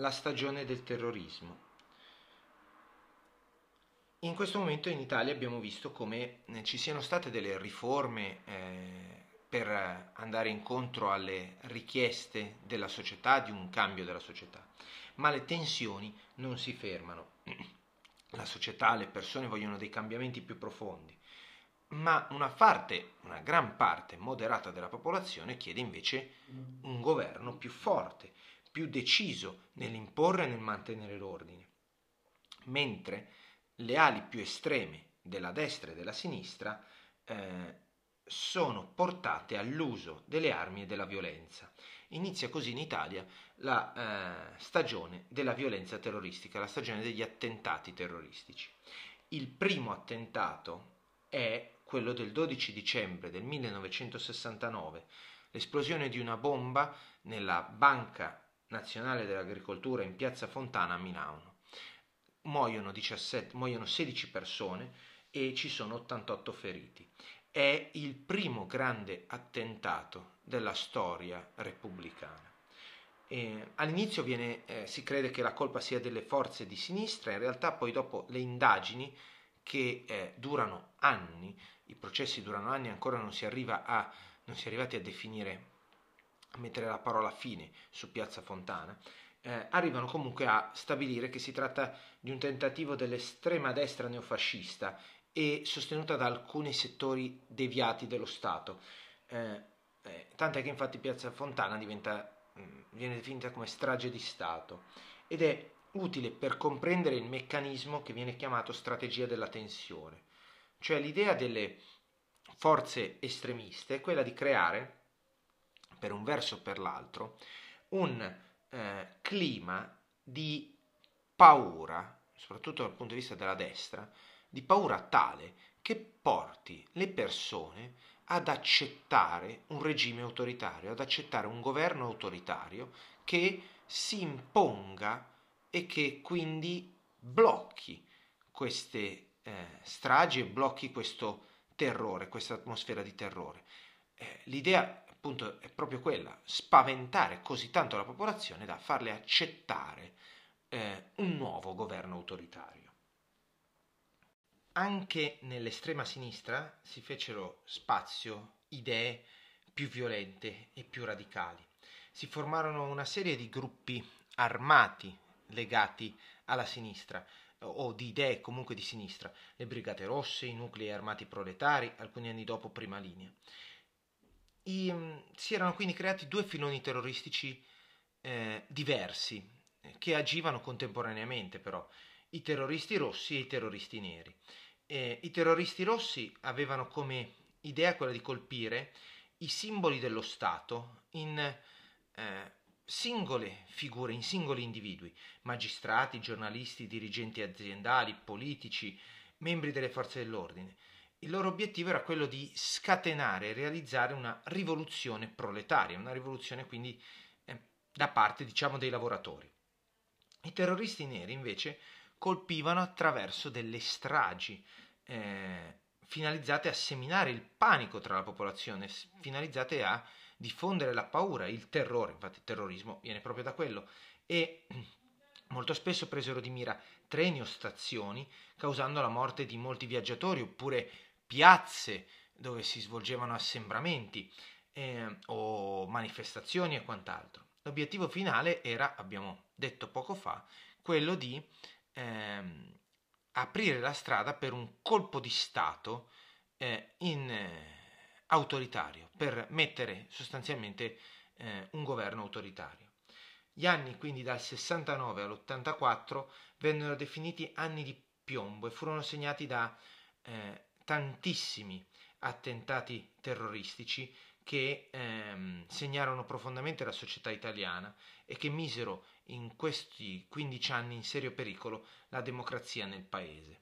la stagione del terrorismo. In questo momento in Italia abbiamo visto come eh, ci siano state delle riforme eh, per andare incontro alle richieste della società, di un cambio della società, ma le tensioni non si fermano. La società, le persone vogliono dei cambiamenti più profondi, ma una parte, una gran parte moderata della popolazione chiede invece un governo più forte, più deciso nell'imporre e nel mantenere l'ordine, mentre le ali più estreme della destra e della sinistra eh, sono portate all'uso delle armi e della violenza. Inizia così in Italia la eh, stagione della violenza terroristica, la stagione degli attentati terroristici. Il primo attentato è quello del 12 dicembre del 1969, l'esplosione di una bomba nella Banca Nazionale dell'Agricoltura in Piazza Fontana a Milano. Muoiono, 17, muoiono 16 persone e ci sono 88 feriti. È il primo grande attentato della storia repubblicana. Eh, all'inizio viene, eh, si crede che la colpa sia delle forze di sinistra, in realtà poi dopo le indagini che eh, durano anni, i processi durano anni, ancora non si, arriva a, non si è arrivati a definire mettere la parola fine su Piazza Fontana, eh, arrivano comunque a stabilire che si tratta di un tentativo dell'estrema destra neofascista e sostenuta da alcuni settori deviati dello Stato. Eh, eh, tant'è che infatti Piazza Fontana diventa, mh, mm, viene definita come strage di Stato ed è utile per comprendere il meccanismo che viene chiamato strategia della tensione, cioè l'idea delle forze estremiste è quella di creare per un verso o per l'altro, un eh, clima di paura, soprattutto dal punto di vista della destra, di paura tale che porti le persone ad accettare un regime autoritario, ad accettare un governo autoritario che si imponga e che quindi blocchi queste eh, stragi e blocchi questo terrore, questa atmosfera di terrore. Eh, l'idea appunto è proprio quella, spaventare così tanto la popolazione da farle accettare eh, un nuovo governo autoritario. Anche nell'estrema sinistra si fecero spazio idee più violente e più radicali. Si formarono una serie di gruppi armati legati alla sinistra o di idee comunque di sinistra, le Brigate Rosse, i nuclei armati proletari, alcuni anni dopo prima linea. I, mm, si erano quindi creati due filoni terroristici eh, diversi, eh, che agivano contemporaneamente però, i terroristi rossi e i terroristi neri. Eh, I terroristi rossi avevano come idea quella di colpire i simboli dello Stato in eh, singole figure, in singoli individui, magistrati, giornalisti, dirigenti aziendali, politici, membri delle forze dell'ordine il loro obiettivo era quello di scatenare e realizzare una rivoluzione proletaria, una rivoluzione quindi eh, da parte diciamo dei lavoratori. I terroristi neri invece colpivano attraverso delle stragi eh, finalizzate a seminare il panico tra la popolazione, finalizzate a diffondere la paura, il terrore, infatti il terrorismo viene proprio da quello, e molto spesso presero di mira treni o stazioni, causando la morte di molti viaggiatori oppure piazze dove si svolgevano assembramenti eh, o manifestazioni e quant'altro. L'obiettivo finale era, abbiamo detto poco fa, quello di ehm, aprire la strada per un colpo di Stato eh, in, eh, autoritario, per mettere sostanzialmente eh, un governo autoritario. Gli anni quindi dal 69 all'84 vennero definiti anni di piombo e furono segnati da eh, tantissimi attentati terroristici che ehm, segnarono profondamente la società italiana e che misero in questi 15 anni in serio pericolo la democrazia nel paese.